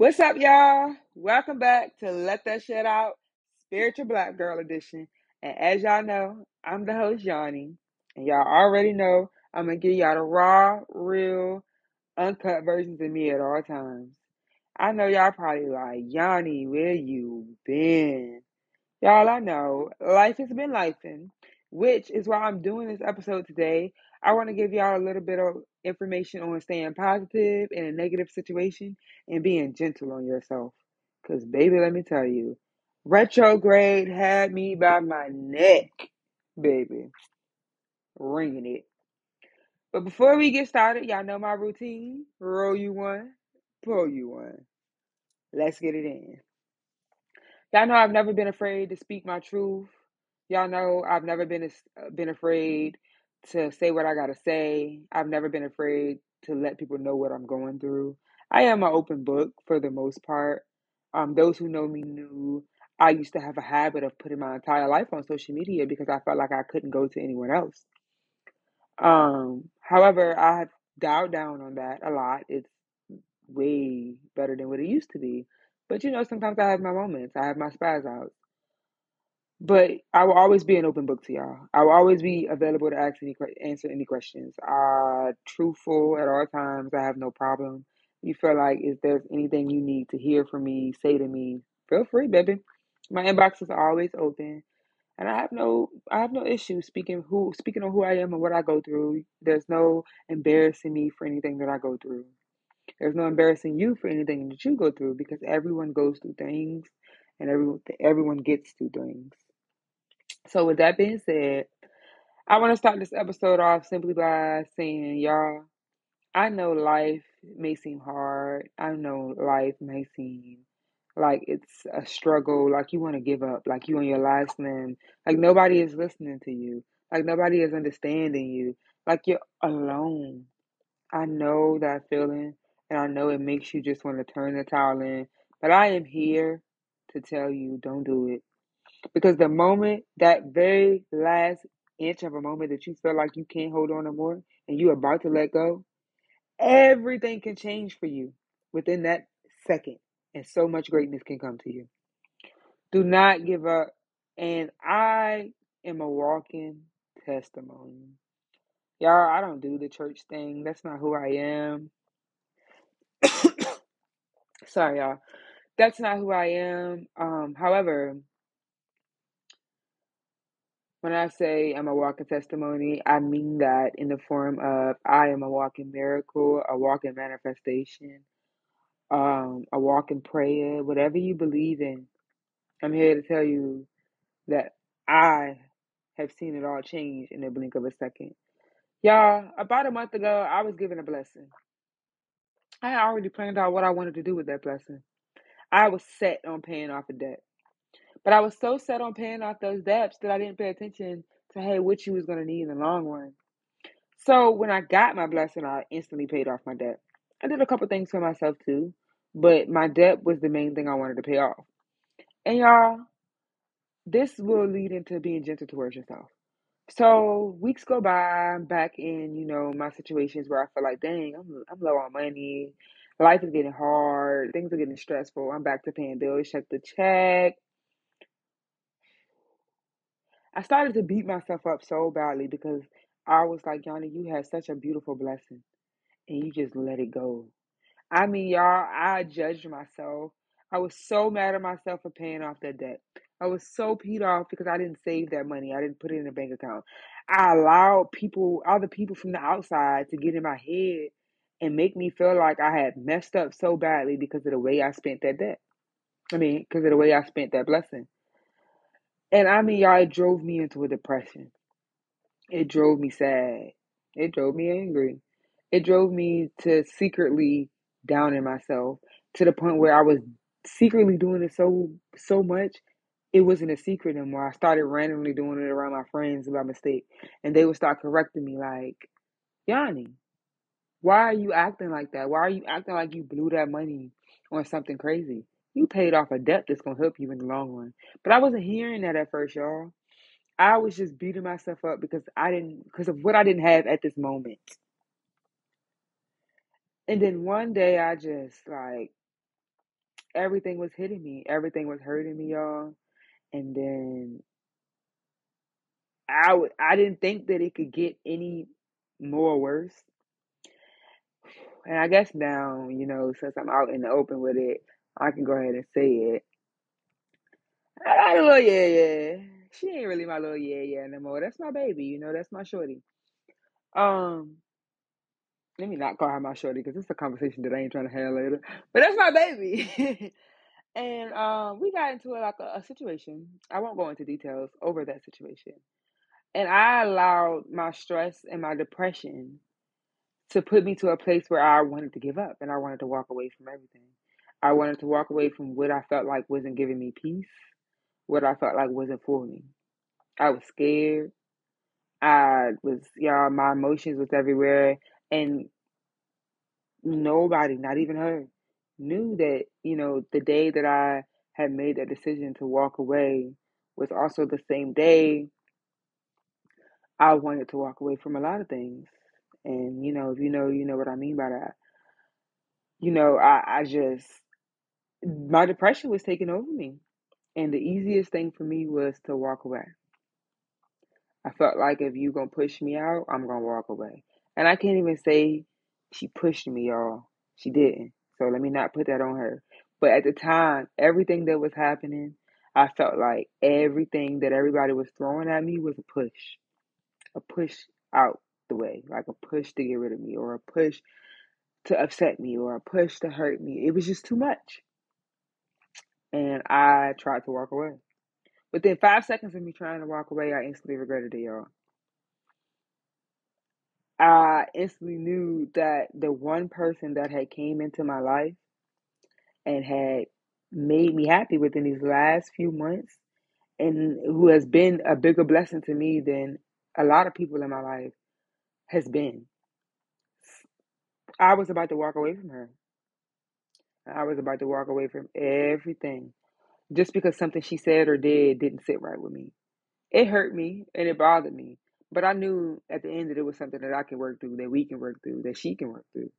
What's up, y'all? Welcome back to Let That Shit Out Spiritual Black Girl Edition. And as y'all know, I'm the host, Yanni. And y'all already know I'm going to give y'all the raw, real, uncut versions of me at all times. I know y'all probably like, Yanni, where you been? Y'all, I know life has been lifing, which is why I'm doing this episode today. I want to give y'all a little bit of information on staying positive in a negative situation and being gentle on yourself. Because, baby, let me tell you, retrograde had me by my neck, baby, ringing it. But before we get started, y'all know my routine roll you one, pull you one. Let's get it in. Y'all know I've never been afraid to speak my truth. Y'all know I've never been uh, been afraid to say what I gotta say. I've never been afraid to let people know what I'm going through. I am an open book for the most part. Um, those who know me knew I used to have a habit of putting my entire life on social media because I felt like I couldn't go to anyone else. Um, however, I have dialed down on that a lot. It's way better than what it used to be. But you know, sometimes I have my moments. I have my spaz outs. But I will always be an open book to y'all. I will always be available to ask any answer any questions. Uh truthful at all times. I have no problem. You feel like if there's anything you need to hear from me, say to me, feel free, baby. My inbox is always open. And I have no I have no issue speaking who speaking on who I am and what I go through. There's no embarrassing me for anything that I go through. There's no embarrassing you for anything that you go through because everyone goes through things and everyone everyone gets through things. So, with that being said, I want to start this episode off simply by saying, y'all, I know life may seem hard. I know life may seem like it's a struggle, like you want to give up, like you on your last limb, like nobody is listening to you, like nobody is understanding you, like you're alone. I know that feeling, and I know it makes you just want to turn the towel in, but I am here to tell you don't do it. Because the moment, that very last inch of a moment that you feel like you can't hold on no more and you're about to let go, everything can change for you within that second. And so much greatness can come to you. Do not give up. And I am a walking testimony. Y'all, I don't do the church thing. That's not who I am. Sorry, y'all. That's not who I am. Um, however, When I say I'm a walking testimony, I mean that in the form of I am a walking miracle, a walking manifestation, um, a walking prayer, whatever you believe in. I'm here to tell you that I have seen it all change in the blink of a second. Y'all, about a month ago, I was given a blessing. I already planned out what I wanted to do with that blessing. I was set on paying off a debt. But I was so set on paying off those debts that I didn't pay attention to, hey, what you was going to need in the long run. So when I got my blessing, I instantly paid off my debt. I did a couple things for myself too, but my debt was the main thing I wanted to pay off. And y'all, this will lead into being gentle towards yourself. So weeks go by, I'm back in, you know, my situations where I feel like, dang, I'm, I'm low on money. Life is getting hard. Things are getting stressful. I'm back to paying bills, check the check. I started to beat myself up so badly because I was like, Yanni, you had such a beautiful blessing and you just let it go. I mean, y'all, I judged myself. I was so mad at myself for paying off that debt. I was so peed off because I didn't save that money. I didn't put it in a bank account. I allowed people, other people from the outside, to get in my head and make me feel like I had messed up so badly because of the way I spent that debt. I mean, because of the way I spent that blessing. And I mean, y'all, it drove me into a depression. It drove me sad. It drove me angry. It drove me to secretly down in myself to the point where I was secretly doing it so so much it wasn't a secret anymore. I started randomly doing it around my friends by mistake. And they would start correcting me like, Yanni, why are you acting like that? Why are you acting like you blew that money on something crazy? You paid off a debt that's gonna help you in the long run. But I wasn't hearing that at first, y'all. I was just beating myself up because I didn't because of what I didn't have at this moment. And then one day I just like everything was hitting me. Everything was hurting me, y'all. And then I w- I didn't think that it could get any more worse. And I guess now, you know, since I'm out in the open with it, I can go ahead and say it. I got a little yeah, yeah. She ain't really my little yeah, yeah no more. That's my baby, you know. That's my shorty. Um, let me not call her my shorty because it's a conversation that I ain't trying to have later. But that's my baby. and um, we got into a, like a, a situation. I won't go into details over that situation. And I allowed my stress and my depression to put me to a place where I wanted to give up and I wanted to walk away from everything. I wanted to walk away from what I felt like wasn't giving me peace, what I felt like wasn't for me. I was scared. I was, y'all, my emotions was everywhere. And nobody, not even her, knew that, you know, the day that I had made that decision to walk away was also the same day I wanted to walk away from a lot of things. And, you know, if you know, you know what I mean by that. You know, I, I just, my depression was taking over me. And the easiest thing for me was to walk away. I felt like if you gonna push me out, I'm gonna walk away. And I can't even say she pushed me, y'all. She didn't. So let me not put that on her. But at the time, everything that was happening, I felt like everything that everybody was throwing at me was a push. A push out the way. Like a push to get rid of me or a push to upset me or a push to hurt me. It was just too much. And I tried to walk away. Within five seconds of me trying to walk away, I instantly regretted it, y'all. I instantly knew that the one person that had came into my life and had made me happy within these last few months and who has been a bigger blessing to me than a lot of people in my life has been. I was about to walk away from her. I was about to walk away from everything just because something she said or did didn't sit right with me. It hurt me and it bothered me. But I knew at the end that it was something that I can work through, that we can work through, that she can work through,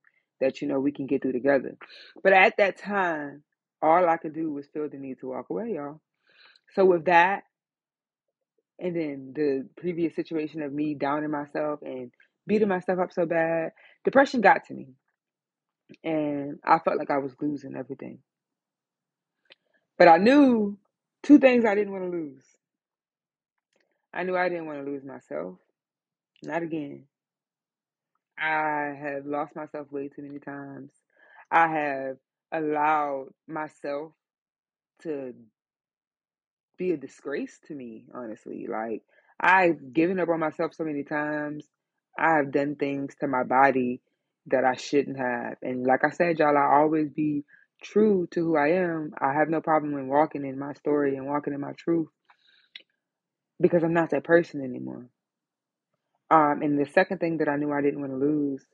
that you know we can get through together. But at that time, all I could do was feel the need to walk away, y'all. So with that, and then the previous situation of me downing myself and beating myself up so bad, depression got to me. And I felt like I was losing everything. But I knew two things I didn't want to lose. I knew I didn't want to lose myself. Not again. I have lost myself way too many times. I have allowed myself to be a disgrace to me, honestly. Like, I've given up on myself so many times. I have done things to my body that I shouldn't have. And like I said, y'all, I always be true to who I am. I have no problem in walking in my story and walking in my truth because I'm not that person anymore. Um, and the second thing that I knew I didn't want to lose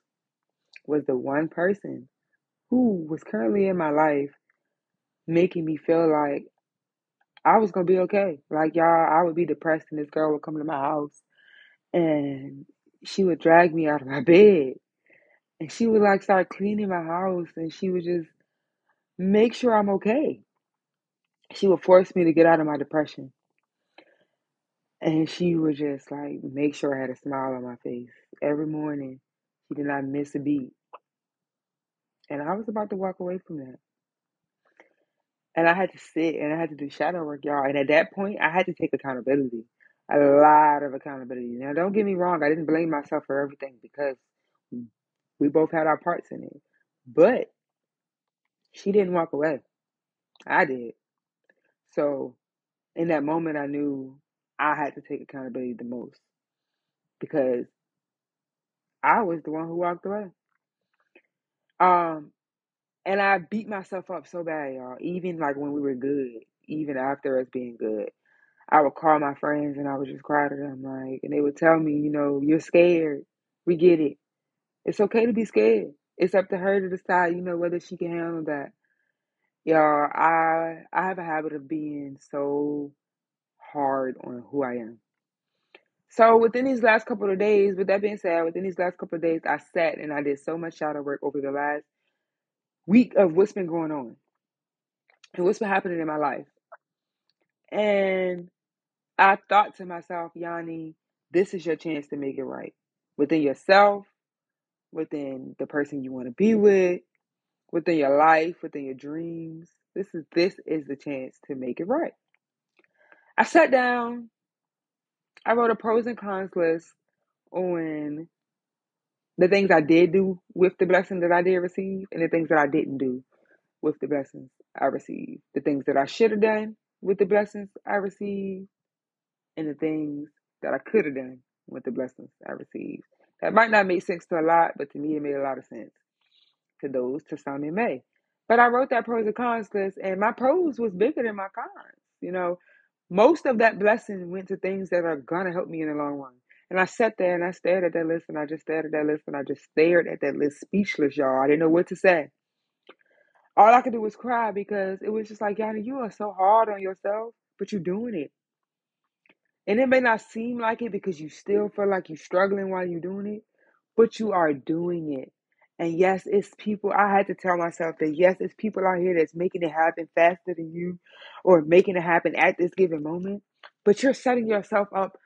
was the one person who was currently in my life making me feel like I was gonna be okay. Like y'all, I would be depressed and this girl would come to my house and she would drag me out of my bed and she would like start cleaning my house and she would just make sure I'm okay. She would force me to get out of my depression. And she would just like make sure I had a smile on my face every morning. She did not miss a beat. And I was about to walk away from that. And I had to sit and I had to do shadow work, y'all. And at that point, I had to take accountability. A lot of accountability. Now, don't get me wrong, I didn't blame myself for everything because we both had our parts in it. But she didn't walk away. I did. So in that moment, I knew I had to take accountability the most because I was the one who walked away. Um, and I beat myself up so bad, y'all. Even like when we were good, even after us being good, I would call my friends and I would just cry to them, like, and they would tell me, you know, you're scared. We get it. It's okay to be scared. It's up to her to decide, you know, whether she can handle that. Y'all, I I have a habit of being so hard on who I am. So within these last couple of days, with that being said, within these last couple of days, I sat and I did so much shadow work over the last week of what's been going on. and what's been happening in my life. And I thought to myself, Yanni, this is your chance to make it right within yourself, within the person you want to be mm-hmm. with, within your life, within your dreams. This is this is the chance to make it right. I sat down, I wrote a pros and cons list on the things I did do with the blessing that I did receive and the things that I didn't do with the blessings I received. The things that I should have done with the blessings I received and the things that I could have done with the blessings I received. That might not make sense to a lot, but to me it made a lot of sense. To those, to some it may. But I wrote that pros and cons list and my pros was bigger than my cons. You know, most of that blessing went to things that are gonna help me in the long run. And I sat there and I stared at that list and I just stared at that list and I just stared at that list speechless, y'all. I didn't know what to say. All I could do was cry because it was just like, Yanni, you are so hard on yourself, but you're doing it. And it may not seem like it because you still feel like you're struggling while you're doing it, but you are doing it. And yes, it's people. I had to tell myself that yes, it's people out here that's making it happen faster than you or making it happen at this given moment, but you're setting yourself up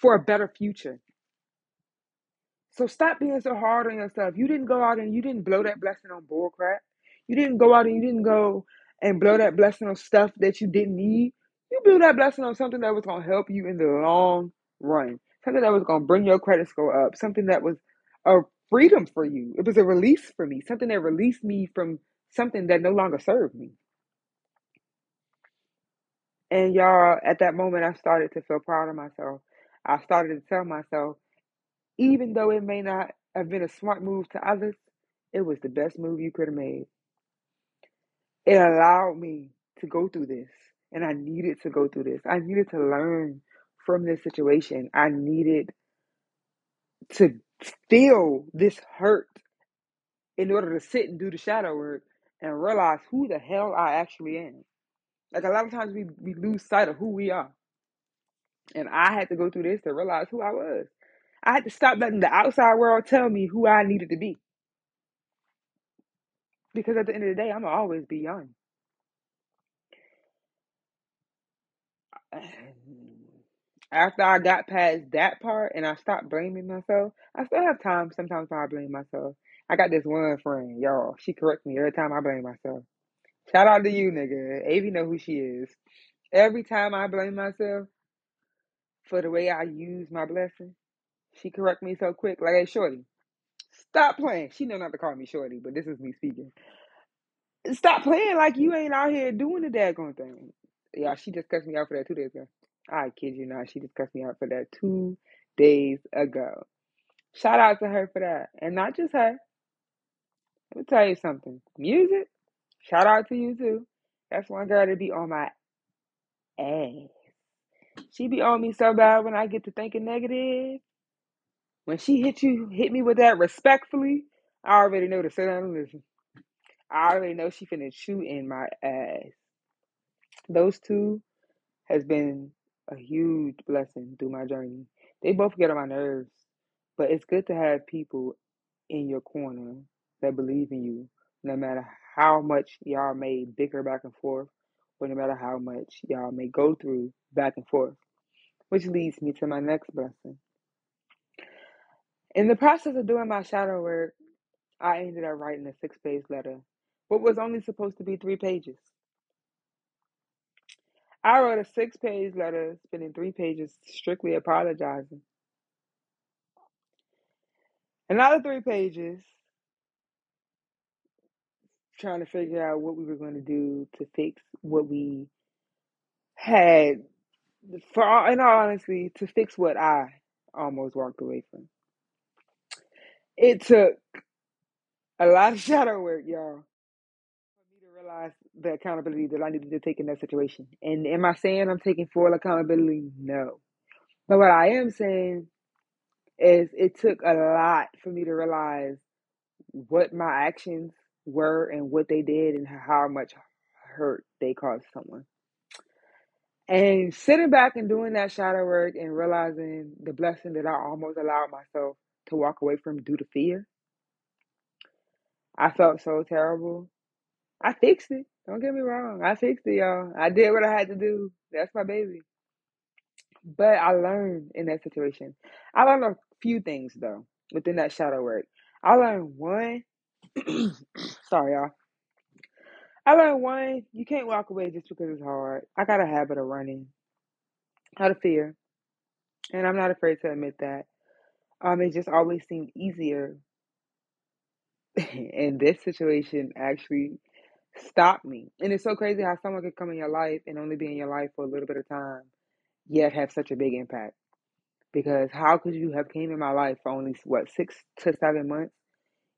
for a better future. So stop being so hard on yourself. You didn't go out and you didn't blow that blessing on bullcrap. You didn't go out and you didn't go and blow that blessing on stuff that you didn't need. You blew that blessing on something that was going to help you in the long run. Something that was going to bring your credit score up. Something that was a freedom for you. It was a release for me. Something that released me from something that no longer served me. And y'all, at that moment, I started to feel proud of myself. I started to tell myself, even though it may not have been a smart move to others, it was the best move you could have made. It allowed me to go through this, and I needed to go through this. I needed to learn from this situation. I needed to feel this hurt in order to sit and do the shadow work and realize who the hell I actually am. Like a lot of times we, we lose sight of who we are. And I had to go through this to realize who I was. I had to stop letting the outside world tell me who I needed to be. Because at the end of the day, I'm always be young. After I got past that part and I stopped blaming myself, I still have time sometimes I blame myself. I got this one friend, y'all. She corrects me every time I blame myself. Shout out to you, nigga. Avi know who she is. Every time I blame myself for the way I use my blessing, she correct me so quick. Like, hey, shorty, stop playing. She know not to call me shorty, but this is me speaking. Stop playing like you ain't out here doing the daggone thing. Yeah, she just cussed me out for that two days ago. I kid you not. She just cussed me out for that two days ago. Shout out to her for that. And not just her. Let me tell you something. Music, shout out to you too. That's one girl to be on my ass. She be on me so bad when I get to thinking negative. When she hit you, hit me with that respectfully, I already know to sit down and listen. I already know she finna chew in my ass. Those two has been a huge blessing through my journey. They both get on my nerves, but it's good to have people in your corner that believe in you, no matter how much y'all may bicker back and forth, or no matter how much y'all may go through back and forth. Which leads me to my next blessing. In the process of doing my shadow work, I ended up writing a six page letter, what was only supposed to be three pages. I wrote a six page letter, spending three pages strictly apologizing. Another three pages trying to figure out what we were going to do to fix what we had, for in all honesty, to fix what I almost walked away from. It took a lot of shadow work, y'all, for me to realize the accountability that I needed to take in that situation. And am I saying I'm taking full accountability? No. But what I am saying is it took a lot for me to realize what my actions were and what they did and how much hurt they caused someone. And sitting back and doing that shadow work and realizing the blessing that I almost allowed myself to walk away from due to fear, I felt so terrible. I fixed it. Don't get me wrong. I fixed it, y'all. I did what I had to do. That's my baby. But I learned in that situation. I learned a few things though within that shadow work. I learned one. sorry, y'all. I learned one. You can't walk away just because it's hard. I got a habit of running out of fear, and I'm not afraid to admit that. Um, it just always seemed easier, and this situation actually stopped me. And it's so crazy how someone could come in your life and only be in your life for a little bit of time, yet have such a big impact. Because how could you have came in my life for only what six to seven months,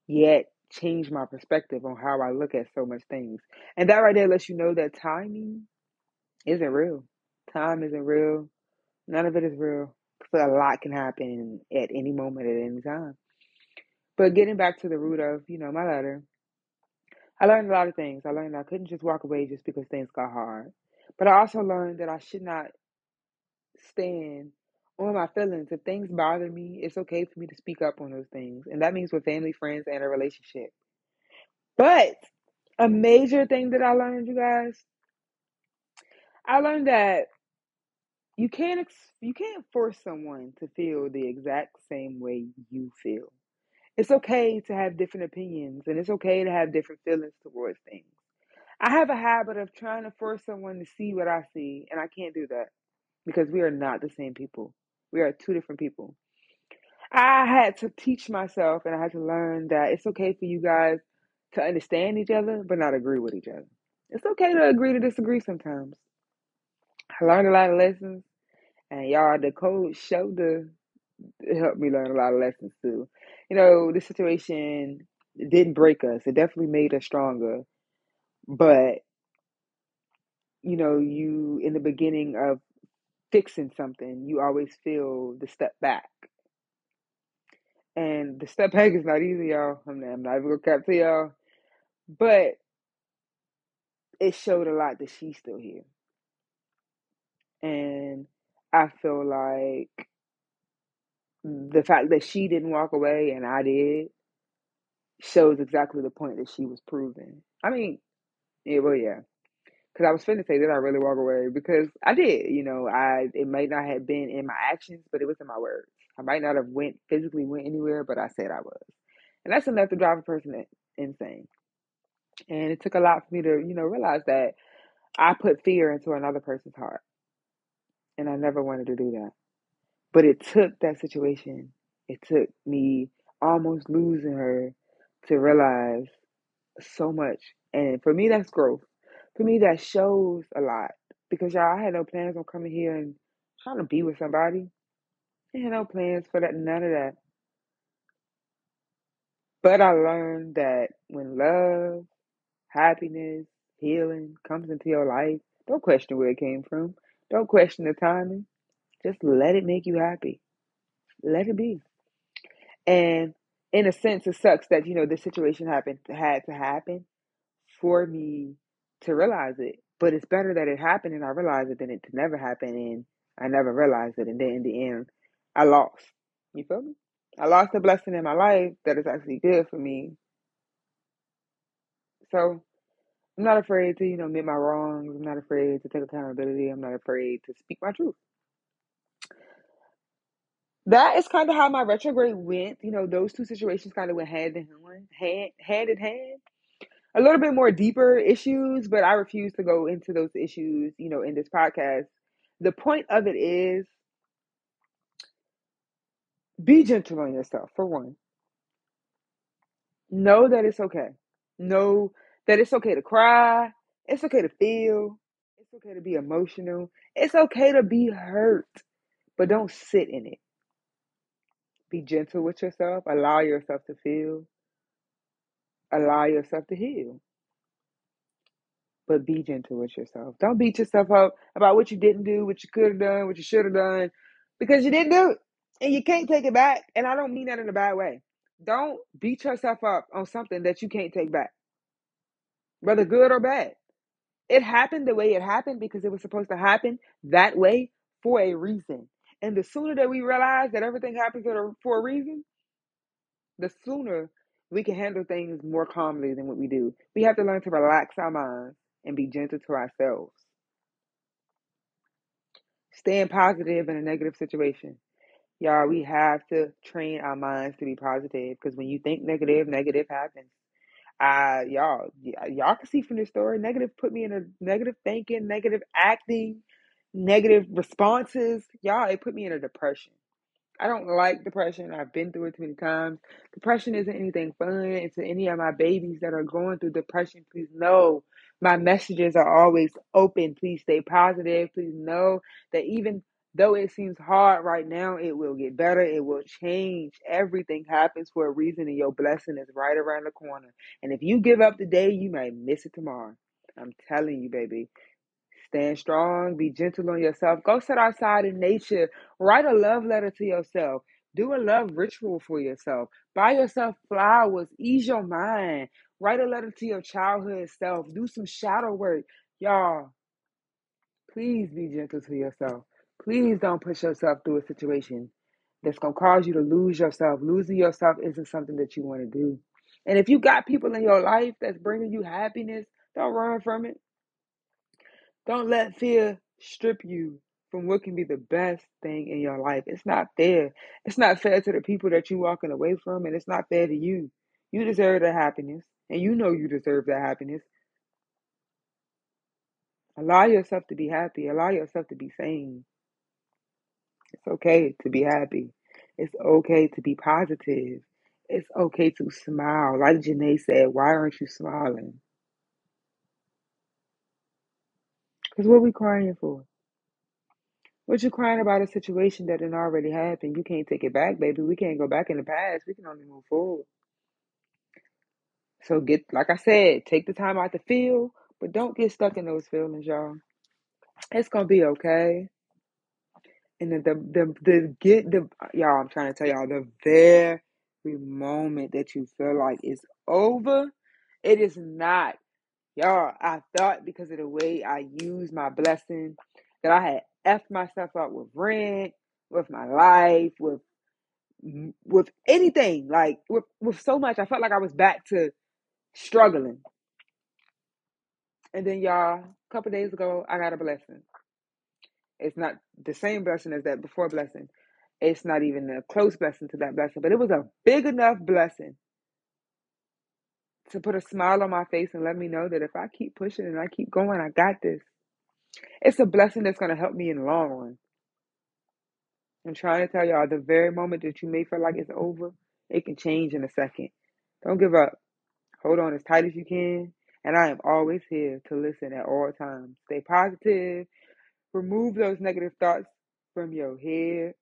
yet change my perspective on how I look at so much things? And that right there lets you know that timing isn't real. Time isn't real. None of it is real. So a lot can happen at any moment at any time. But getting back to the root of, you know, my letter, I learned a lot of things. I learned I couldn't just walk away just because things got hard. But I also learned that I should not stand on my feelings. If things bother me, it's okay for me to speak up on those things. And that means with family, friends, and a relationship. But a major thing that I learned, you guys, I learned that you can't ex- you can't force someone to feel the exact same way you feel. It's okay to have different opinions and it's okay to have different feelings towards things. I have a habit of trying to force someone to see what I see, and I can't do that because we are not the same people. We are two different people. I had to teach myself and I had to learn that it's okay for you guys to understand each other but not agree with each other. It's okay to agree to disagree sometimes. I learned a lot of lessons, and y'all, the cold shoulder helped me learn a lot of lessons too. You know, this situation didn't break us, it definitely made us stronger. But, you know, you in the beginning of fixing something, you always feel the step back. And the step back is not easy, y'all. I'm not, I'm not even gonna cap to y'all. But it showed a lot that she's still here. And I feel like the fact that she didn't walk away and I did shows exactly the point that she was proving. I mean, yeah, well, yeah. Because I was finna say, did I really walk away? Because I did. You know, I it might not have been in my actions, but it was in my words. I might not have went physically went anywhere, but I said I was, and that's enough to drive a person insane. And it took a lot for me to, you know, realize that I put fear into another person's heart, and I never wanted to do that. But it took that situation. It took me almost losing her to realize so much. And for me, that's growth. For me, that shows a lot. Because y'all, I had no plans on coming here and trying to be with somebody. I had no plans for that, none of that. But I learned that when love, happiness, healing comes into your life, don't question where it came from. Don't question the timing. Just let it make you happy. Let it be. And in a sense, it sucks that, you know, this situation happened had to happen for me to realize it. But it's better that it happened and I realized it than it to never happen and I never realized it. And then in the end, I lost. You feel me? I lost a blessing in my life that is actually good for me. So I'm not afraid to, you know, admit my wrongs. I'm not afraid to take accountability. I'm not afraid to speak my truth. That is kind of how my retrograde went. You know, those two situations kind of went hand in hand, hand, in hand a little bit more deeper issues, but I refuse to go into those issues, you know, in this podcast. The point of it is be gentle on yourself, for one. Know that it's okay. Know that it's okay to cry. It's okay to feel. It's okay to be emotional. It's okay to be hurt, but don't sit in it. Be gentle with yourself. Allow yourself to feel. Allow yourself to heal. but be gentle with yourself. Don't beat yourself up about what you didn't do, what you could have done, what you should have done, because you didn't do it and you can't take it back. And I don't mean that in a bad way. Don't beat yourself up on something that you can't take back, whether good or bad. It happened the way it happened because it was supposed to happen that way for a reason. And the sooner that we realize that everything happens for a reason, the sooner we can handle things more calmly than what we do. We have to learn to relax our minds and be gentle to ourselves. Staying positive in a negative situation. Y'all, we have to train our minds to be positive because when you think negative, negative happens. Uh, y'all, y'all can see from this story, negative put me in a negative thinking, negative acting, negative responses. Y'all, it put me in a depression. I don't like depression. I've been through it too many times. Depression isn't anything fun. And to any of my babies that are going through depression, please know my messages are always open. Please stay positive. Please know that even though it seems hard right now, it will get better. It will change. Everything happens for a reason, and your blessing is right around the corner. And if you give up today, you might miss it tomorrow. I'm telling you, baby. Stand strong, be gentle on yourself. Go sit outside in nature. Write a love letter to yourself. Do a love ritual for yourself. Buy yourself flowers. Ease your mind. Write a letter to your childhood self. Do some shadow work. Y'all, please be gentle to yourself. Please don't push yourself through a situation that's going to cause you to lose yourself. Losing yourself isn't something that you want to do. And if you got people in your life that's bringing you happiness, don't run from it. Don't let fear strip you from what can be the best thing in your life. It's not fair. It's not fair to the people that you're walking away from, and it's not fair to you. You deserve that happiness, and you know you deserve that happiness. Allow yourself to be happy. Allow yourself to be sane. It's okay to be happy. It's okay to be positive. It's okay to smile. Like Janae said, why aren't you smiling? Because what we crying for? What you crying about a situation that didn't already happen? You can't take it back, baby. We can't go back in the past. We can only move forward. So get, like I said, take the time out to feel, but don't get stuck in those feelings, y'all. It's gonna be okay. And the the the, the get the y'all, I'm trying to tell y'all the very moment that you feel like it's over, it is not. Y'all, I thought because of the way I used my blessing that I had effed myself up with rent, with my life, with with anything, like with with so much. I felt like I was back to struggling. And then y'all, a couple days ago, I got a blessing. It's not the same blessing as that before blessing. It's not even a close blessing to that blessing, but it was a big enough blessing to put a smile on my face and let me know that if I keep pushing and I keep going, I got this. It's a blessing that's going to help me in the long run. I'm trying to tell y'all the very moment that you may feel like it's over, it can change in a second. Don't give up. Hold on as tight as you can. And I am always here to listen at all times. Stay positive. Remove those negative thoughts from your head.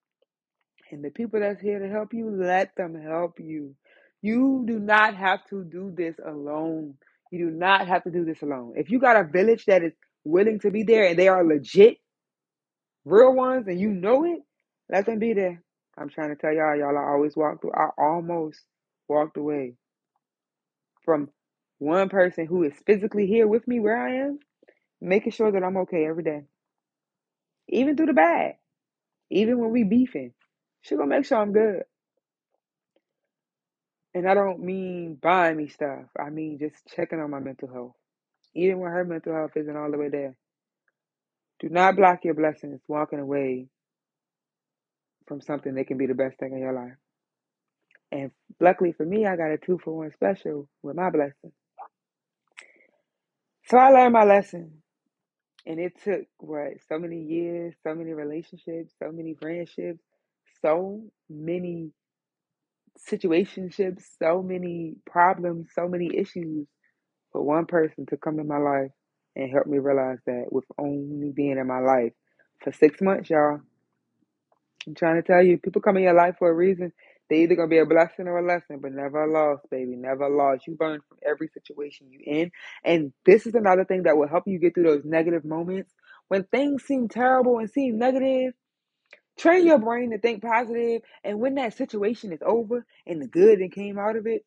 And the people that's here to help you, let them help you. You do not have to do this alone. You do not have to do this alone. If you got a village that is willing to be there and they are legit, real ones, and you know it, let them be there. I'm trying to tell y'all, y'all I always walk through. I almost walked away from one person who is physically here with me where I am, making sure that I'm okay every day. Even through the bad. Even when we beefing. She gonna make sure I'm good. And I don't mean buying me stuff. I mean just checking on my mental health. Even when her mental health isn't all the way there. Do not block your blessings walking away from something that can be the best thing in your life. And luckily for me, I got a two for one special with my blessing. So I learned my lesson. And it took what so many years, so many relationships, so many friendships, so many situationships, so many problems, so many issues for one person to come in my life and help me realize that with only being in my life for six months, y'all. I'm trying to tell you, people come in your life for a reason. They either gonna be a blessing or a lesson, but never a loss, baby. Never a loss. You learn from every situation you in. And this is another thing that will help you get through those negative moments. When things seem terrible and seem negative, train your brain to think. And when that situation is over and the good that came out of it,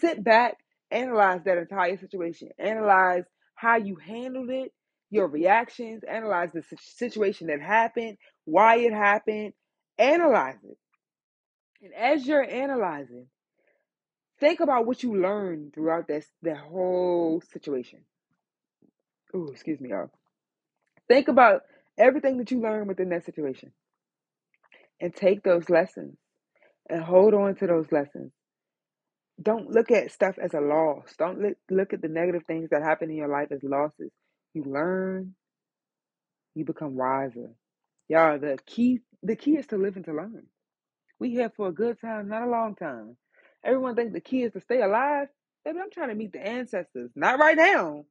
sit back, analyze that entire situation, analyze how you handled it, your reactions, analyze the situation that happened, why it happened, analyze it. And as you're analyzing, think about what you learned throughout this that whole situation. Oh, excuse me, y'all. Think about everything that you learned within that situation and take those lessons and hold on to those lessons. Don't look at stuff as a loss. Don't look, look at the negative things that happen in your life as losses. You learn, you become wiser. Y'all, the key the key is to live and to learn. We here for a good time, not a long time. Everyone thinks the key is to stay alive. Baby, I'm trying to meet the ancestors. Not right now.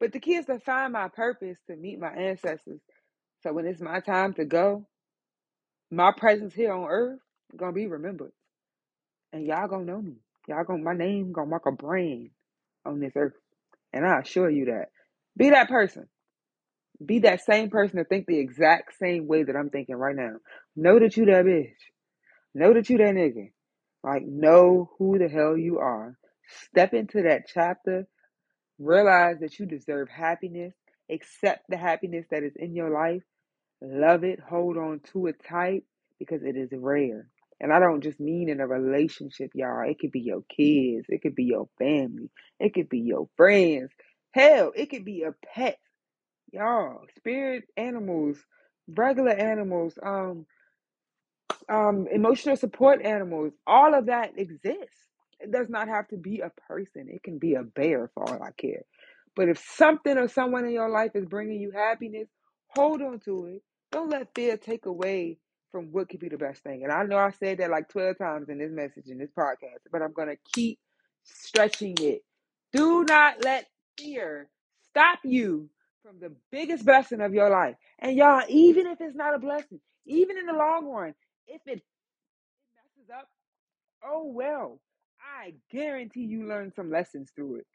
But the key is to find my purpose to meet my ancestors. So when it's my time to go, my presence here on earth gonna be remembered. And y'all gonna know me. Y'all gonna my name gonna mark a brand on this earth. And I assure you that. Be that person. Be that same person to think the exact same way that I'm thinking right now. Know that you that bitch. Know that you that nigga. Like know who the hell you are. Step into that chapter. Realize that you deserve happiness. Accept the happiness that is in your life Love it, hold on to it tight because it is rare. And I don't just mean in a relationship, y'all. It could be your kids, it could be your family, it could be your friends. Hell, it could be a pet, y'all. Spirit animals, regular animals, um, um, emotional support animals, all of that exists. It does not have to be a person. It can be a bear for all I care. But if something or someone in your life is bringing you happiness, hold on to it. Don't let fear take away from what could be the best thing. And I know I said that like 12 times in this message, in this podcast, but I'm going to keep stretching it. Do not let fear stop you from the biggest blessing of your life. And y'all, even if it's not a blessing, even in the long run, if it messes up, oh well. I guarantee you learned some lessons through it.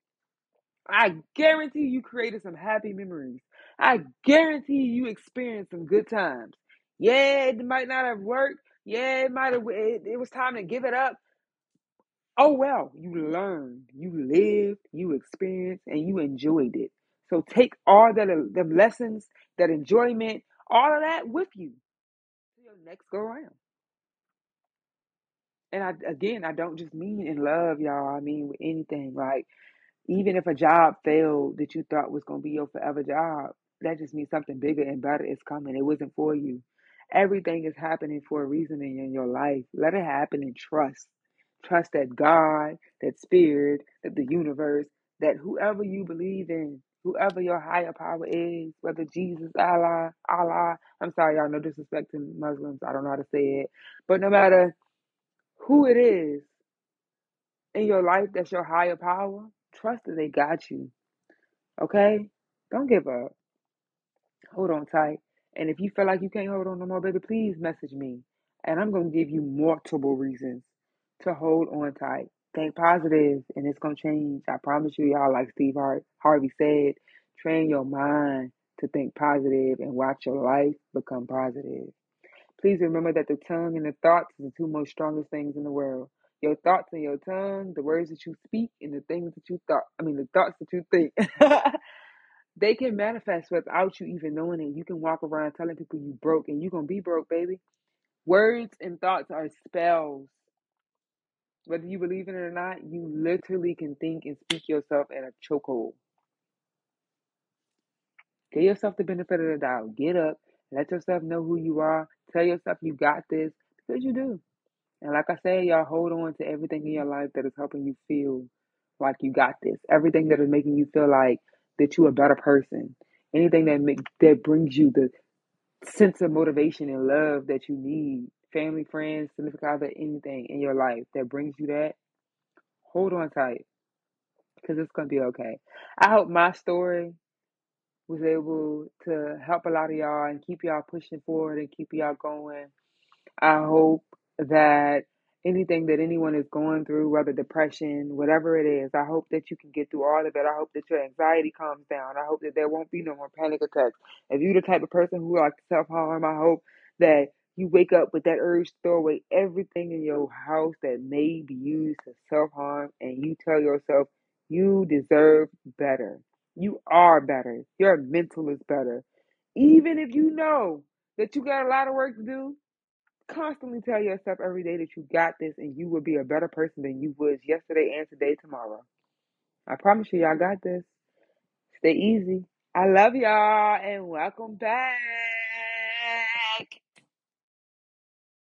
I guarantee you created some happy memories. I guarantee you experienced some good times. Yeah, it might not have worked. Yeah, it might have. It, it was time to give it up. Oh well, you learned, you lived, you experienced, and you enjoyed it. So take all that the lessons, that enjoyment, all of that with you to your next go round. And I again, I don't just mean in love, y'all. I mean with anything. Like even if a job failed that you thought was going to be your forever job, that just means something bigger and better is coming. It wasn't for you. Everything is happening for a reason in your life. Let it happen and trust. Trust that God, that spirit, that the universe, that whoever you believe in, whoever your higher power is, whether Jesus, Allah, Allah, I'm sorry, y'all, no disrespect to Muslims. I don't know how to say it. But no matter who it is in your life that's your higher power, trust that they got you. Okay? Don't give up. Hold on tight. And if you feel like you can't hold on no more, baby, please message me. And I'm going to give you multiple reasons to hold on tight. Think positive and it's going to change. I promise you, y'all, like Steve Harvey said, train your mind to think positive and watch your life become positive. Please remember that the tongue and the thoughts are the two most strongest things in the world. Your thoughts and your tongue, the words that you speak, and the things that you thought. I mean, the thoughts that you think. they can manifest without you even knowing it. You can walk around telling people you broke, and you're gonna be broke, baby. Words and thoughts are spells. Whether you believe in it or not, you literally can think and speak yourself in a chokehold. Give yourself the benefit of the doubt. Get up. Let yourself know who you are. Tell yourself you got this because you do. And like I said, y'all hold on to everything in your life that is helping you feel like you got this. Everything that is making you feel like that you're a better person. Anything that make, that brings you the sense of motivation and love that you need. Family, friends, significant other, anything in your life that brings you that. Hold on tight, because it's gonna be okay. I hope my story was able to help a lot of y'all and keep y'all pushing forward and keep y'all going. I hope that anything that anyone is going through, whether depression, whatever it is, I hope that you can get through all of it. I hope that your anxiety calms down. I hope that there won't be no more panic attacks. If you're the type of person who likes self harm, I hope that you wake up with that urge to throw away everything in your house that may be used to self harm and you tell yourself you deserve better. You are better. Your mental is better. Even if you know that you got a lot of work to do, constantly tell yourself every day that you got this and you will be a better person than you was yesterday and today, tomorrow. I promise you, y'all got this. Stay easy. I love y'all and welcome back.